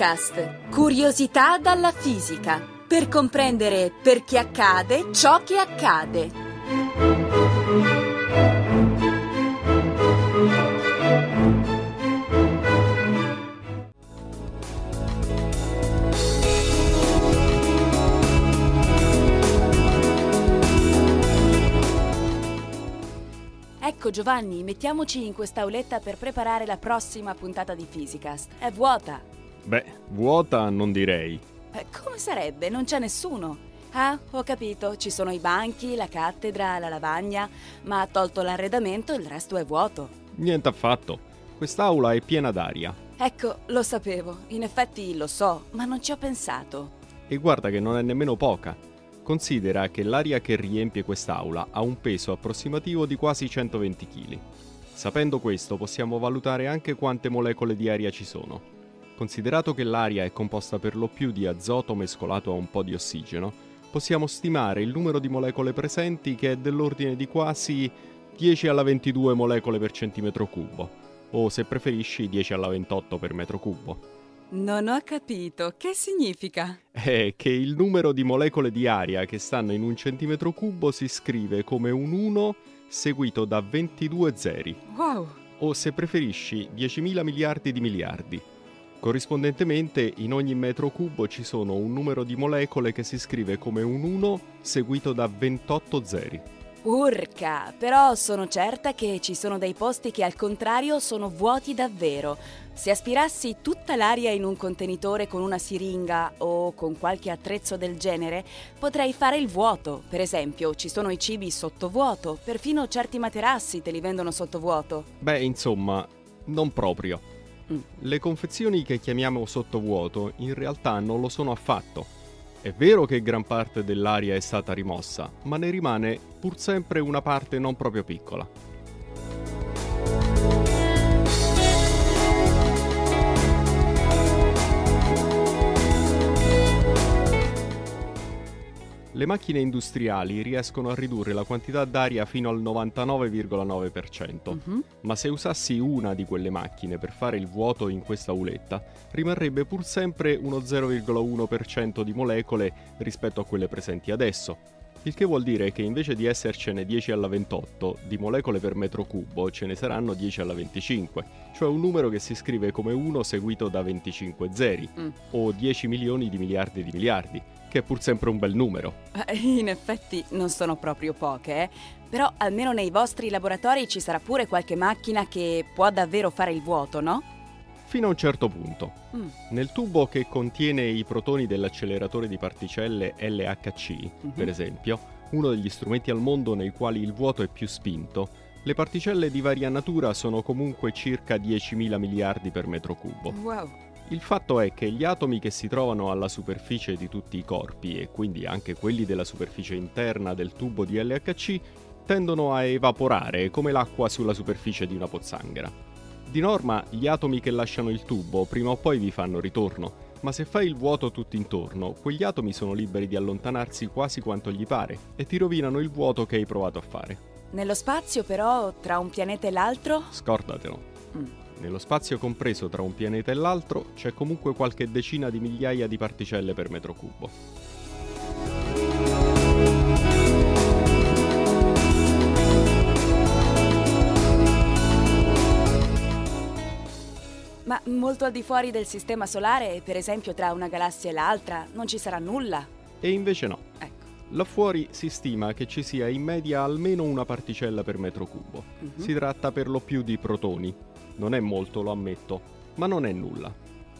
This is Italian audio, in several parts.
Fisicast, curiosità dalla fisica, per comprendere perché accade ciò che accade. Ecco Giovanni, mettiamoci in quest'auletta per preparare la prossima puntata di Fisicast. È vuota. Beh, vuota non direi. Eh, come sarebbe? Non c'è nessuno. Ah, ho capito, ci sono i banchi, la cattedra, la lavagna, ma tolto l'arredamento il resto è vuoto. Niente affatto. Quest'aula è piena d'aria. Ecco, lo sapevo, in effetti lo so, ma non ci ho pensato. E guarda che non è nemmeno poca. Considera che l'aria che riempie quest'aula ha un peso approssimativo di quasi 120 kg. Sapendo questo possiamo valutare anche quante molecole di aria ci sono. Considerato che l'aria è composta per lo più di azoto mescolato a un po' di ossigeno, possiamo stimare il numero di molecole presenti che è dell'ordine di quasi 10 alla 22 molecole per centimetro cubo, o se preferisci 10 alla 28 per metro cubo. Non ho capito, che significa? È che il numero di molecole di aria che stanno in un centimetro cubo si scrive come un 1 seguito da 22 zeri, Wow! o se preferisci 10.000 miliardi di miliardi. Corrispondentemente in ogni metro cubo ci sono un numero di molecole che si scrive come un 1 seguito da 28 zeri. Urca! Però sono certa che ci sono dei posti che al contrario sono vuoti davvero. Se aspirassi tutta l'aria in un contenitore con una siringa o con qualche attrezzo del genere, potrei fare il vuoto. Per esempio, ci sono i cibi sottovuoto, perfino certi materassi te li vendono sottovuoto. Beh, insomma, non proprio. Mm. Le confezioni che chiamiamo sottovuoto in realtà non lo sono affatto. È vero che gran parte dell'aria è stata rimossa, ma ne rimane pur sempre una parte non proprio piccola. Le macchine industriali riescono a ridurre la quantità d'aria fino al 99,9%, Mhm. ma se usassi una di quelle macchine per fare il vuoto in questa auletta, rimarrebbe pur sempre uno 0,1% di molecole rispetto a quelle presenti adesso. Il che vuol dire che invece di essercene 10 alla 28 di molecole per metro cubo ce ne saranno 10 alla 25, cioè un numero che si scrive come 1 seguito da 25 zeri, Mm. o 10 milioni di miliardi di miliardi, che è pur sempre un bel numero. Eh, In effetti non sono proprio poche, eh. Però almeno nei vostri laboratori ci sarà pure qualche macchina che può davvero fare il vuoto, no? Fino a un certo punto. Mm. Nel tubo che contiene i protoni dell'acceleratore di particelle LHC, Mhm. per esempio, uno degli strumenti al mondo nei quali il vuoto è più spinto, le particelle di varia natura sono comunque circa 10.000 miliardi per metro cubo. Wow. Il fatto è che gli atomi che si trovano alla superficie di tutti i corpi, e quindi anche quelli della superficie interna del tubo di LHC, tendono a evaporare come l'acqua sulla superficie di una pozzanghera. Di norma gli atomi che lasciano il tubo prima o poi vi fanno ritorno, ma se fai il vuoto tutto intorno, quegli atomi sono liberi di allontanarsi quasi quanto gli pare e ti rovinano il vuoto che hai provato a fare. Nello spazio però, tra un pianeta e l'altro? Scordatelo. Mm. Nello spazio compreso tra un pianeta e l'altro c'è comunque qualche decina di migliaia di particelle per metro cubo. Ma molto al di fuori del sistema solare, per esempio tra una galassia e l'altra, non ci sarà nulla. E invece no. Ecco. Là fuori si stima che ci sia in media almeno una particella per metro cubo. Mhm. Si tratta per lo più di protoni. Non è molto, lo ammetto, ma non è nulla.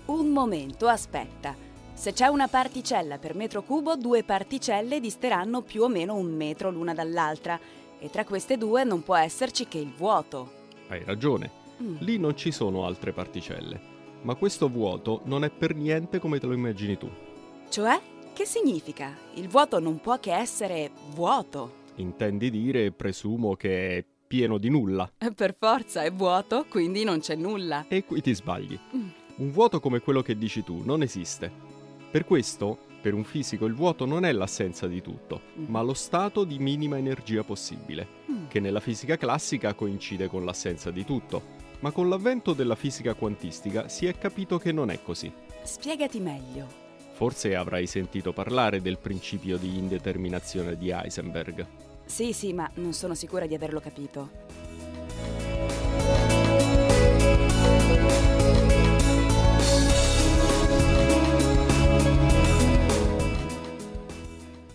Un momento, aspetta. Se c'è una particella per metro cubo, due particelle disteranno più o meno un metro l'una dall'altra. E tra queste due non può esserci che il vuoto. Hai ragione, Mm. lì non ci sono altre particelle. Ma questo vuoto non è per niente come te lo immagini tu. Cioè? Che significa? Il vuoto non può che essere vuoto. Intendi dire, presumo, che è pieno di nulla. Eh, Per forza è vuoto, quindi non c'è nulla. E qui ti sbagli. Mm. Un vuoto come quello che dici tu non esiste. Per questo, per un fisico, il vuoto non è l'assenza di tutto, Mm. ma lo stato di minima energia possibile, Mm. che nella fisica classica coincide con l'assenza di tutto. Ma con l'avvento della fisica quantistica si è capito che non è così. Spiegati meglio. Forse avrai sentito parlare del principio di indeterminazione di Heisenberg. Sì, sì, ma non sono sicura di averlo capito.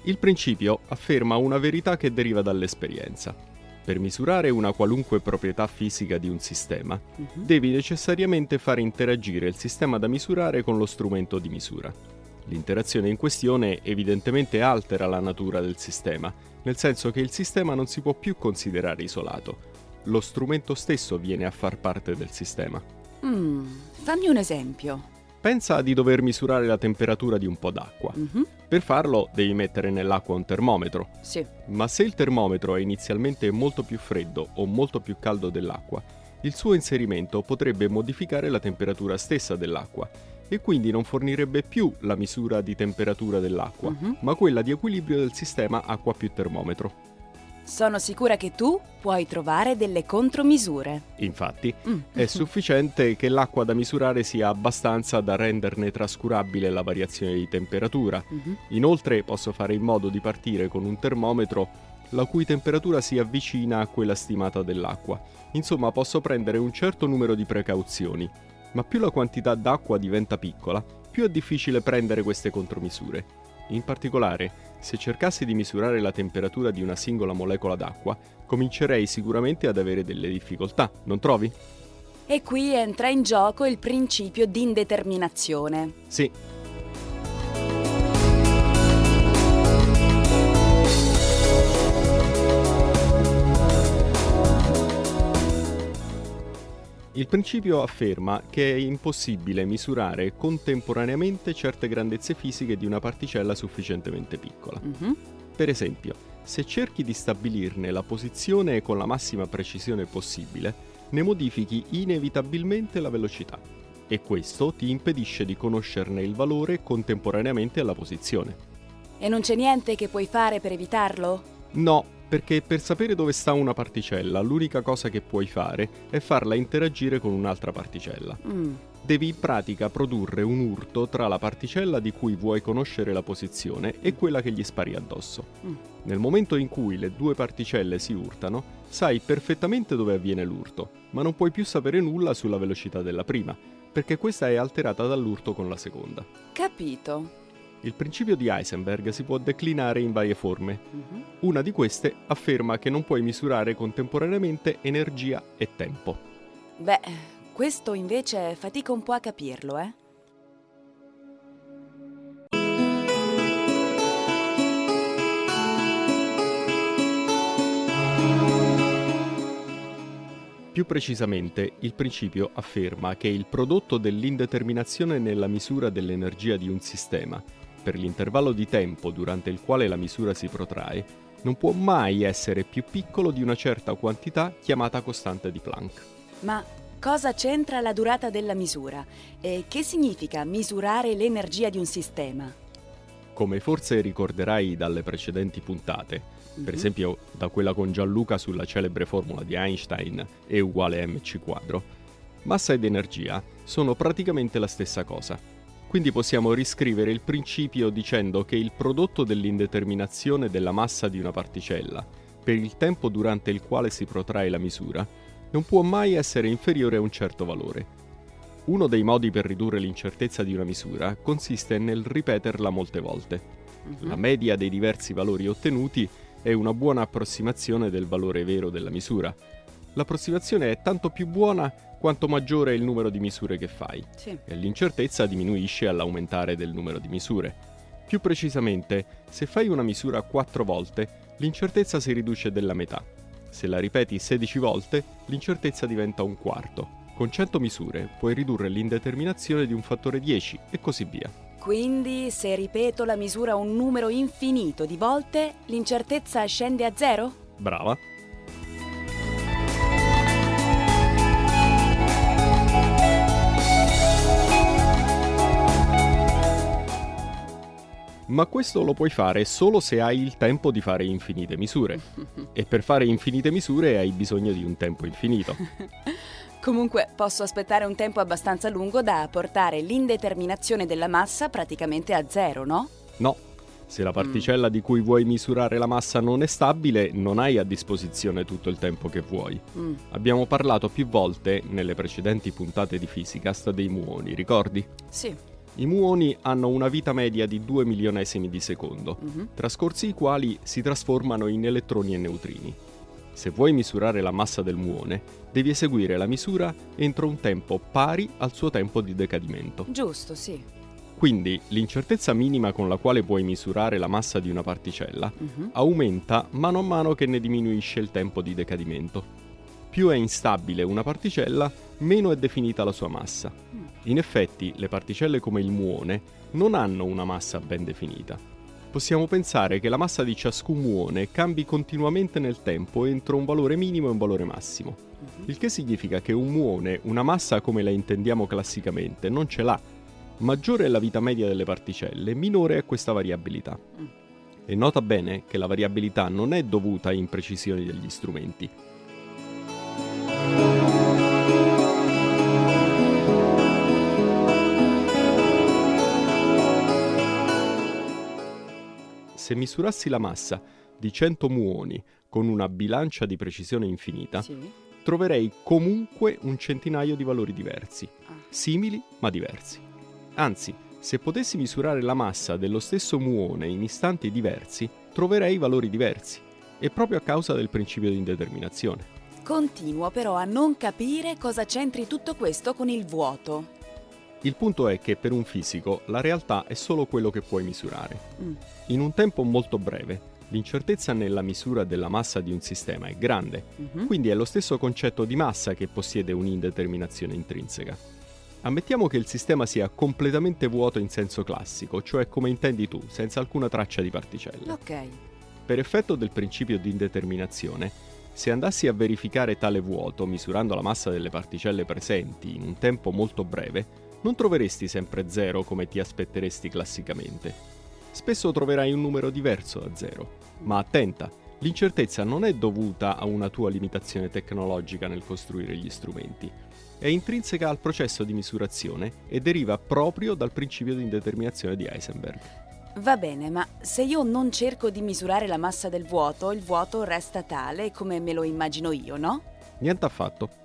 Il principio afferma una verità che deriva dall'esperienza. Per misurare una qualunque proprietà fisica di un sistema, Mhm. devi necessariamente fare interagire il sistema da misurare con lo strumento di misura. L'interazione in questione evidentemente altera la natura del sistema, nel senso che il sistema non si può più considerare isolato. Lo strumento stesso viene a far parte del sistema. Mm, fammi un esempio. Pensa di dover misurare la temperatura di un po' d'acqua. Mhm, Per farlo devi mettere nell'acqua un termometro, Sì. ma se il termometro è inizialmente molto più freddo o molto più caldo dell'acqua, il suo inserimento potrebbe modificare la temperatura stessa dell'acqua e quindi non fornirebbe più la misura di temperatura dell'acqua, Mhm. ma quella di equilibrio del sistema acqua più termometro. Sono sicura che tu puoi trovare delle contromisure. Infatti, Mm. è sufficiente che l'acqua da misurare sia abbastanza da renderne trascurabile la variazione di temperatura. Mhm. Inoltre posso fare in modo di partire con un termometro la cui temperatura sia vicina a quella stimata dell'acqua. Insomma, posso prendere un certo numero di precauzioni, ma più la quantità d'acqua diventa piccola, più è difficile prendere queste contromisure. In particolare, se cercassi di misurare la temperatura di una singola molecola d'acqua, comincerei sicuramente ad avere delle difficoltà, non trovi? E qui entra in gioco il principio di indeterminazione. Sì, Il principio afferma che è impossibile misurare contemporaneamente certe grandezze fisiche di una particella sufficientemente piccola. Mhm. Per esempio, se cerchi di stabilirne la posizione con la massima precisione possibile, ne modifichi inevitabilmente la velocità e questo ti impedisce di conoscerne il valore contemporaneamente alla posizione. E non c'è niente che puoi fare per evitarlo? No, perché per sapere dove sta una particella, l'unica cosa che puoi fare è farla interagire con un'altra particella. Mm. Devi in pratica produrre un urto tra la particella di cui vuoi conoscere la posizione e quella che gli spari addosso. Mm. Nel momento in cui le due particelle si urtano, sai perfettamente dove avviene l'urto, ma non puoi più sapere nulla sulla velocità della prima, perché questa è alterata dall'urto con la seconda. Capito. Il principio di Heisenberg si può declinare in varie forme. Mhm. Una di queste afferma che non puoi misurare contemporaneamente energia e tempo. Beh, questo invece fatica un po' a capirlo, eh? Più precisamente, il principio afferma che il prodotto dell'indeterminazione nella misura dell'energia di un sistema, per l'intervallo di tempo durante il quale la misura si protrae, non può mai essere più piccolo di una certa quantità chiamata costante di Planck. Ma cosa c'entra la durata della misura? E che significa misurare l'energia di un sistema? Come forse ricorderai dalle precedenti puntate, per Mhm. esempio da quella con Gianluca sulla celebre formula di Einstein E uguale mc quadro, massa ed energia sono praticamente la stessa cosa. Quindi possiamo riscrivere il principio dicendo che il prodotto dell'indeterminazione della massa di una particella per il tempo durante il quale si protrae la misura non può mai essere inferiore a un certo valore. Uno dei modi per ridurre l'incertezza di una misura consiste nel ripeterla molte volte. Mhm. La media dei diversi valori ottenuti è una buona approssimazione del valore vero della misura. L'approssimazione è tanto più buona quanto maggiore è il numero di misure che fai Sì. e l'incertezza diminuisce all'aumentare del numero di misure. Più precisamente, se fai una misura 4 volte, l'incertezza si riduce della metà. Se la ripeti 16 volte, l'incertezza diventa un quarto. Con 100 misure puoi ridurre l'indeterminazione di un fattore 10 e così via. Quindi, se ripeto la misura un numero infinito di volte, l'incertezza scende a zero? Brava! Ma questo lo puoi fare solo se hai il tempo di fare infinite misure. E per fare infinite misure hai bisogno di un tempo infinito. Comunque posso aspettare un tempo abbastanza lungo da portare l'indeterminazione della massa praticamente a zero, no? No. Se la particella mm. di cui vuoi misurare la massa non è stabile, non hai a disposizione tutto il tempo che vuoi. Mm. Abbiamo parlato più volte, nelle precedenti puntate di Physicast, dei muoni, ricordi? Sì. I muoni hanno una vita media di 2 milionesimi di secondo, mm-hmm. trascorsi i quali si trasformano in elettroni e neutrini. Se vuoi misurare la massa del muone, devi eseguire la misura entro un tempo pari al suo tempo di decadimento. Giusto, sì. Quindi l'incertezza minima con la quale puoi misurare la massa di una particella uh-huh. aumenta mano a mano che ne diminuisce il tempo di decadimento. Più è instabile una particella, meno è definita la sua massa. Mm. In effetti, le particelle come il muone non hanno una massa ben definita. Possiamo pensare che la massa di ciascun muone cambi continuamente nel tempo entro un valore minimo e un valore massimo. Uh-huh. Il che significa che un muone, una massa come la intendiamo classicamente, non ce l'ha maggiore è la vita media delle particelle, minore è questa variabilità. Mm. E nota bene che la variabilità non è dovuta a imprecisioni degli strumenti. Se misurassi la massa di 100 muoni con una bilancia di precisione infinita, sì. troverei comunque un centinaio di valori diversi, ah. simili ma diversi. Anzi, se potessi misurare la massa dello stesso muone in istanti diversi, troverei valori diversi, e proprio a causa del principio di indeterminazione. Continuo però a non capire cosa c'entri tutto questo con il vuoto. Il punto è che per un fisico la realtà è solo quello che puoi misurare. Mm. In un tempo molto breve, l'incertezza nella misura della massa di un sistema è grande, mm-hmm. quindi è lo stesso concetto di massa che possiede un'indeterminazione intrinseca. Ammettiamo che il sistema sia completamente vuoto in senso classico, cioè come intendi tu, senza alcuna traccia di particelle. Ok. Per effetto del principio di indeterminazione, se andassi a verificare tale vuoto misurando la massa delle particelle presenti in un tempo molto breve, non troveresti sempre zero come ti aspetteresti classicamente. Spesso troverai un numero diverso da zero, ma attenta, l'incertezza non è dovuta a una tua limitazione tecnologica nel costruire gli strumenti, è intrinseca al processo di misurazione e deriva proprio dal principio di indeterminazione di Heisenberg. Va bene, ma se io non cerco di misurare la massa del vuoto, il vuoto resta tale come me lo immagino io, no? Niente affatto.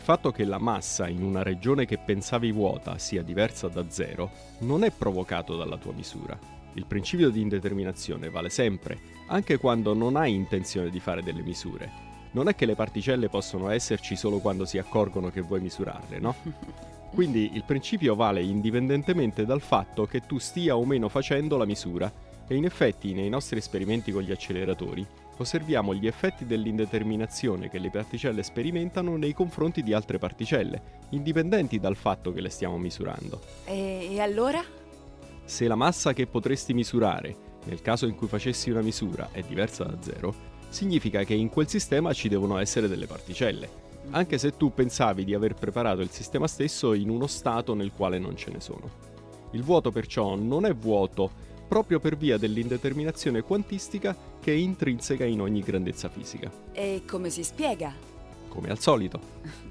Fatto che la massa in una regione che pensavi vuota sia diversa da zero non è provocato dalla tua misura. Il principio di indeterminazione vale sempre, anche quando non hai intenzione di fare delle misure. Non è che le particelle possono esserci solo quando si accorgono che vuoi misurarle, no? Quindi il principio vale indipendentemente dal fatto che tu stia o meno facendo la misura e in effetti nei nostri esperimenti con gli acceleratori osserviamo gli effetti dell'indeterminazione che le particelle sperimentano nei confronti di altre particelle, indipendenti dal fatto che le stiamo misurando. E, e allora? Se la massa che potresti misurare, nel caso in cui facessi una misura, è diversa da zero, significa che in quel sistema ci devono essere delle particelle, anche se tu pensavi di aver preparato il sistema stesso in uno stato nel quale non ce ne sono. Il vuoto perciò non è vuoto proprio per via dell'indeterminazione quantistica che è intrinseca in ogni grandezza fisica. E come si spiega? Come al solito.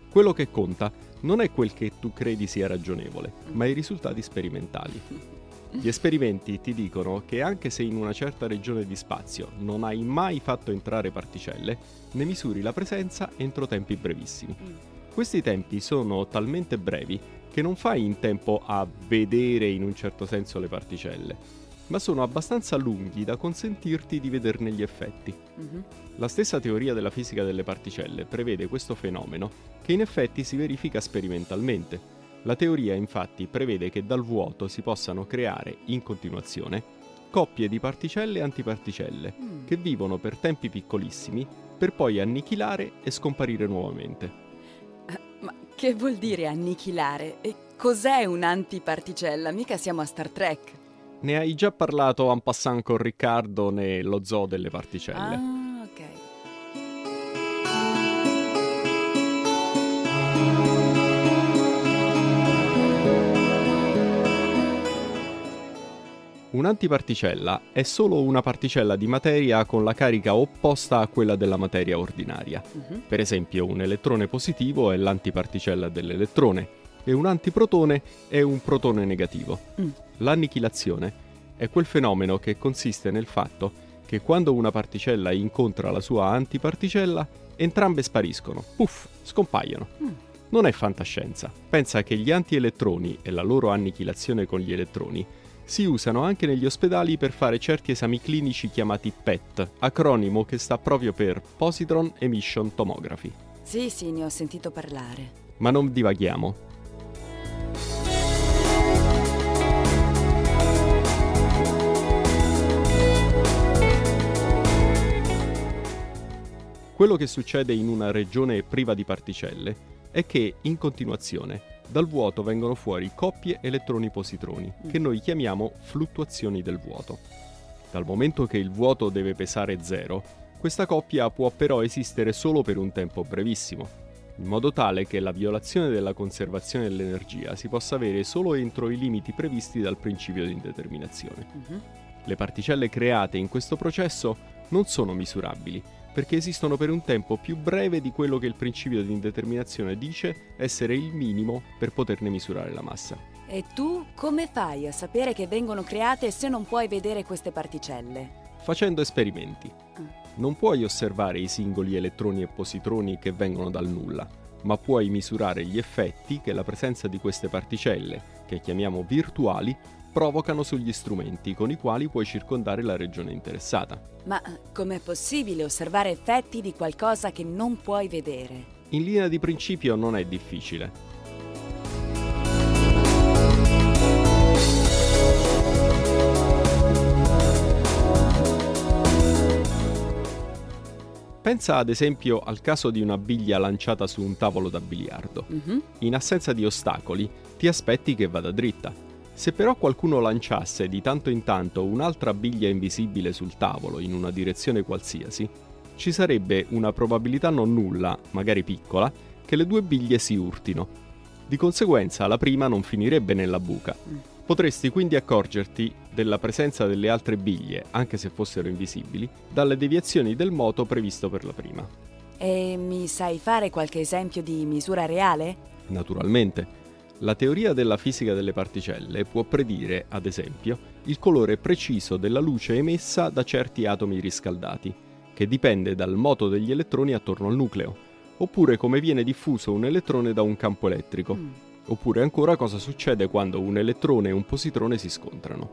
Quello che conta non è quel che tu credi sia ragionevole, ma i risultati sperimentali. Gli esperimenti ti dicono che anche se in una certa regione di spazio non hai mai fatto entrare particelle, ne misuri la presenza entro tempi brevissimi. Mm. Questi tempi sono talmente brevi che non fai in tempo a vedere in un certo senso le particelle, ma sono abbastanza lunghi da consentirti di vederne gli effetti. Mm-hmm. La stessa teoria della fisica delle particelle prevede questo fenomeno che in effetti si verifica sperimentalmente. La teoria infatti prevede che dal vuoto si possano creare, in continuazione, coppie di particelle e antiparticelle mm. che vivono per tempi piccolissimi per poi annichilare e scomparire nuovamente. Uh, ma che vuol dire annichilare? E cos'è un'antiparticella? Mica siamo a Star Trek. Ne hai già parlato en passant con Riccardo nello zoo delle particelle. Ah, ok. Un'antiparticella è solo una particella di materia con la carica opposta a quella della materia ordinaria. Mhm. Per esempio, un elettrone positivo è l'antiparticella dell'elettrone e un antiprotone è un protone negativo. Mm. L'annichilazione è quel fenomeno che consiste nel fatto che quando una particella incontra la sua antiparticella, entrambe spariscono, puff, scompaiono. Mm. Non è fantascienza. Pensa che gli antielettroni e la loro annichilazione con gli elettroni si usano anche negli ospedali per fare certi esami clinici chiamati PET, acronimo che sta proprio per Positron Emission Tomography. Sì, sì, ne ho sentito parlare. Ma non divaghiamo. Quello che succede in una regione priva di particelle è che, in continuazione, dal vuoto vengono fuori coppie elettroni-positroni, che noi chiamiamo fluttuazioni del vuoto. Dal momento che il vuoto deve pesare zero, questa coppia può però esistere solo per un tempo brevissimo, in modo tale che la violazione della conservazione dell'energia si possa avere solo entro i limiti previsti dal principio di indeterminazione. Mhm. Le particelle create in questo processo non sono misurabili, perché esistono per un tempo più breve di quello che il principio di indeterminazione dice essere il minimo per poterne misurare la massa. E tu come fai a sapere che vengono create se non puoi vedere queste particelle? Facendo esperimenti. Non puoi osservare i singoli elettroni e positroni che vengono dal nulla, ma puoi misurare gli effetti che la presenza di queste particelle, che chiamiamo virtuali, provocano sugli strumenti con i quali puoi circondare la regione interessata. Ma com'è possibile osservare effetti di qualcosa che non puoi vedere? In linea di principio non è difficile. Pensa ad esempio al caso di una biglia lanciata su un tavolo da biliardo. Mhm. In assenza di ostacoli, ti aspetti che vada dritta. Se però qualcuno lanciasse di tanto in tanto un'altra biglia invisibile sul tavolo in una direzione qualsiasi, ci sarebbe una probabilità non nulla, magari piccola, che le due biglie si urtino. Di conseguenza la prima non finirebbe nella buca. Potresti quindi accorgerti della presenza delle altre biglie, anche se fossero invisibili, dalle deviazioni del moto previsto per la prima. E mi sai fare qualche esempio di misura reale? Naturalmente, la teoria della fisica delle particelle può predire, ad esempio, il colore preciso della luce emessa da certi atomi riscaldati, che dipende dal moto degli elettroni attorno al nucleo, oppure come viene diffuso un elettrone da un campo elettrico, Mm. oppure ancora cosa succede quando un elettrone e un positrone si scontrano.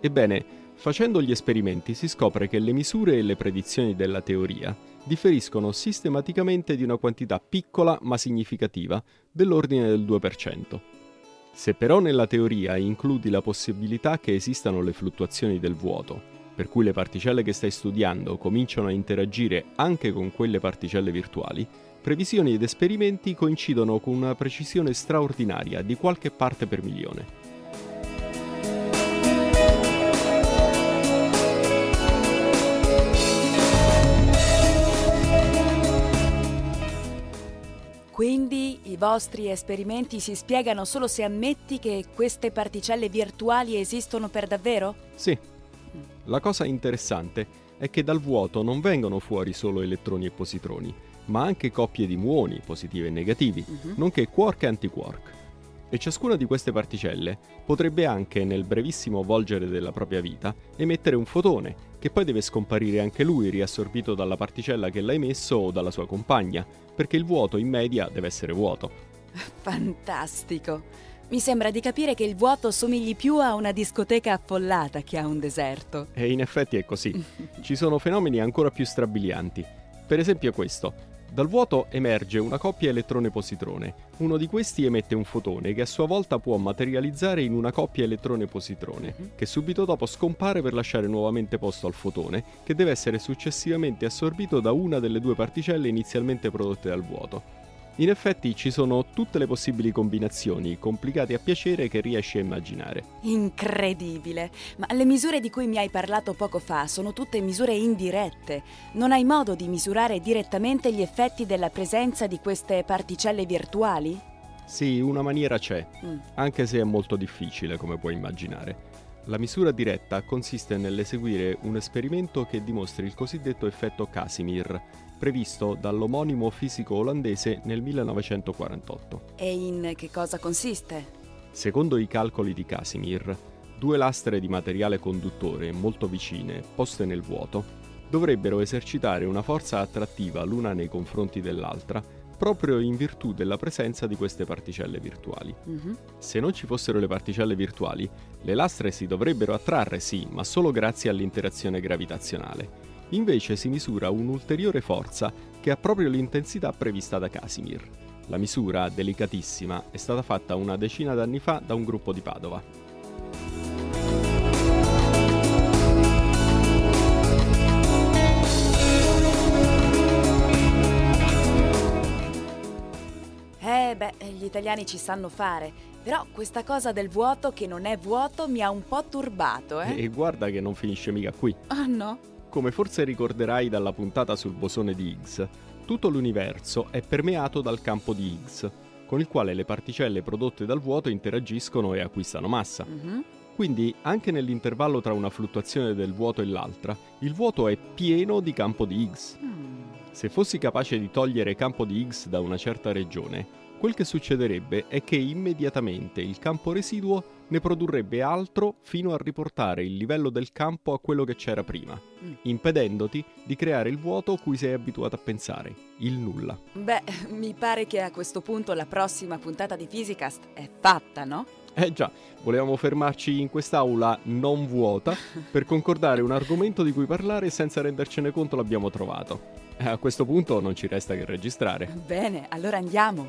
Ebbene, facendo gli esperimenti si scopre che le misure e le predizioni della teoria differiscono sistematicamente di una quantità piccola ma significativa dell'ordine del 2%. Se però nella teoria includi la possibilità che esistano le fluttuazioni del vuoto, per cui le particelle che stai studiando cominciano a interagire anche con quelle particelle virtuali, previsioni ed esperimenti coincidono con una precisione straordinaria di qualche parte per milione. Quindi i vostri esperimenti si spiegano solo se ammetti che queste particelle virtuali esistono per davvero? Sì, la cosa interessante è che dal vuoto non vengono fuori solo elettroni e positroni, ma anche coppie di muoni, positivi e negativi, Mhm. nonché quark e antiquark. E ciascuna di queste particelle potrebbe anche, nel brevissimo volgere della propria vita, emettere un fotone, che poi deve scomparire anche lui riassorbito dalla particella che l'ha emesso o dalla sua compagna, perché il vuoto in media deve essere vuoto. Fantastico! Mi sembra di capire che il vuoto somigli più a una discoteca affollata che a un deserto. E in effetti è così. Ci sono fenomeni ancora più strabilianti. Per esempio questo. Dal vuoto emerge una coppia elettrone-positrone. Uno di questi emette un fotone che a sua volta può materializzare in una coppia elettrone-positrone, Mhm. che subito dopo scompare per lasciare nuovamente posto al fotone, che deve essere successivamente assorbito da una delle due particelle inizialmente prodotte dal vuoto. In effetti ci sono tutte le possibili combinazioni, complicate a piacere, che riesci a immaginare. Incredibile! Ma le misure di cui mi hai parlato poco fa sono tutte misure indirette. Non hai modo di misurare direttamente gli effetti della presenza di queste particelle virtuali? Sì, una maniera c'è, Mm. anche se è molto difficile, come puoi immaginare. La misura diretta consiste nell'eseguire un esperimento che dimostri il cosiddetto effetto Casimir, previsto dall'omonimo fisico olandese nel 1948. E in che cosa consiste? Secondo i calcoli di Casimir, due lastre di materiale conduttore molto vicine, poste nel vuoto, dovrebbero esercitare una forza attrattiva l'una nei confronti dell'altra proprio in virtù della presenza di queste particelle virtuali. Mhm. Se non ci fossero le particelle virtuali, le lastre si dovrebbero attrarre sì, ma solo grazie all'interazione gravitazionale. Invece si misura un'ulteriore forza che ha proprio l'intensità prevista da Casimir. La misura, delicatissima, è stata fatta una decina d'anni fa da un gruppo di Padova. Eh beh, gli italiani ci sanno fare, però questa cosa del vuoto che non è vuoto mi ha un po' turbato, eh? E guarda che non finisce mica qui. Ah no? Come forse ricorderai dalla puntata sul bosone di Higgs, tutto l'universo è permeato dal campo di Higgs, con il quale le particelle prodotte dal vuoto interagiscono e acquistano massa. Mhm. Quindi, anche nell'intervallo tra una fluttuazione del vuoto e l'altra, il vuoto è pieno di campo di Higgs. Mm. Se fossi capace di togliere campo di Higgs da una certa regione, quel che succederebbe è che immediatamente il campo residuo ne produrrebbe altro fino a riportare il livello del campo a quello che c'era prima, Mm. impedendoti di creare il vuoto cui sei abituato a pensare, il nulla. Beh, mi pare che a questo punto la prossima puntata di Physicast è fatta, no? Eh già, volevamo fermarci in quest'aula non vuota per concordare un argomento di cui parlare e senza rendercene conto l'abbiamo trovato. Eh, A questo punto non ci resta che registrare. Bene, allora andiamo.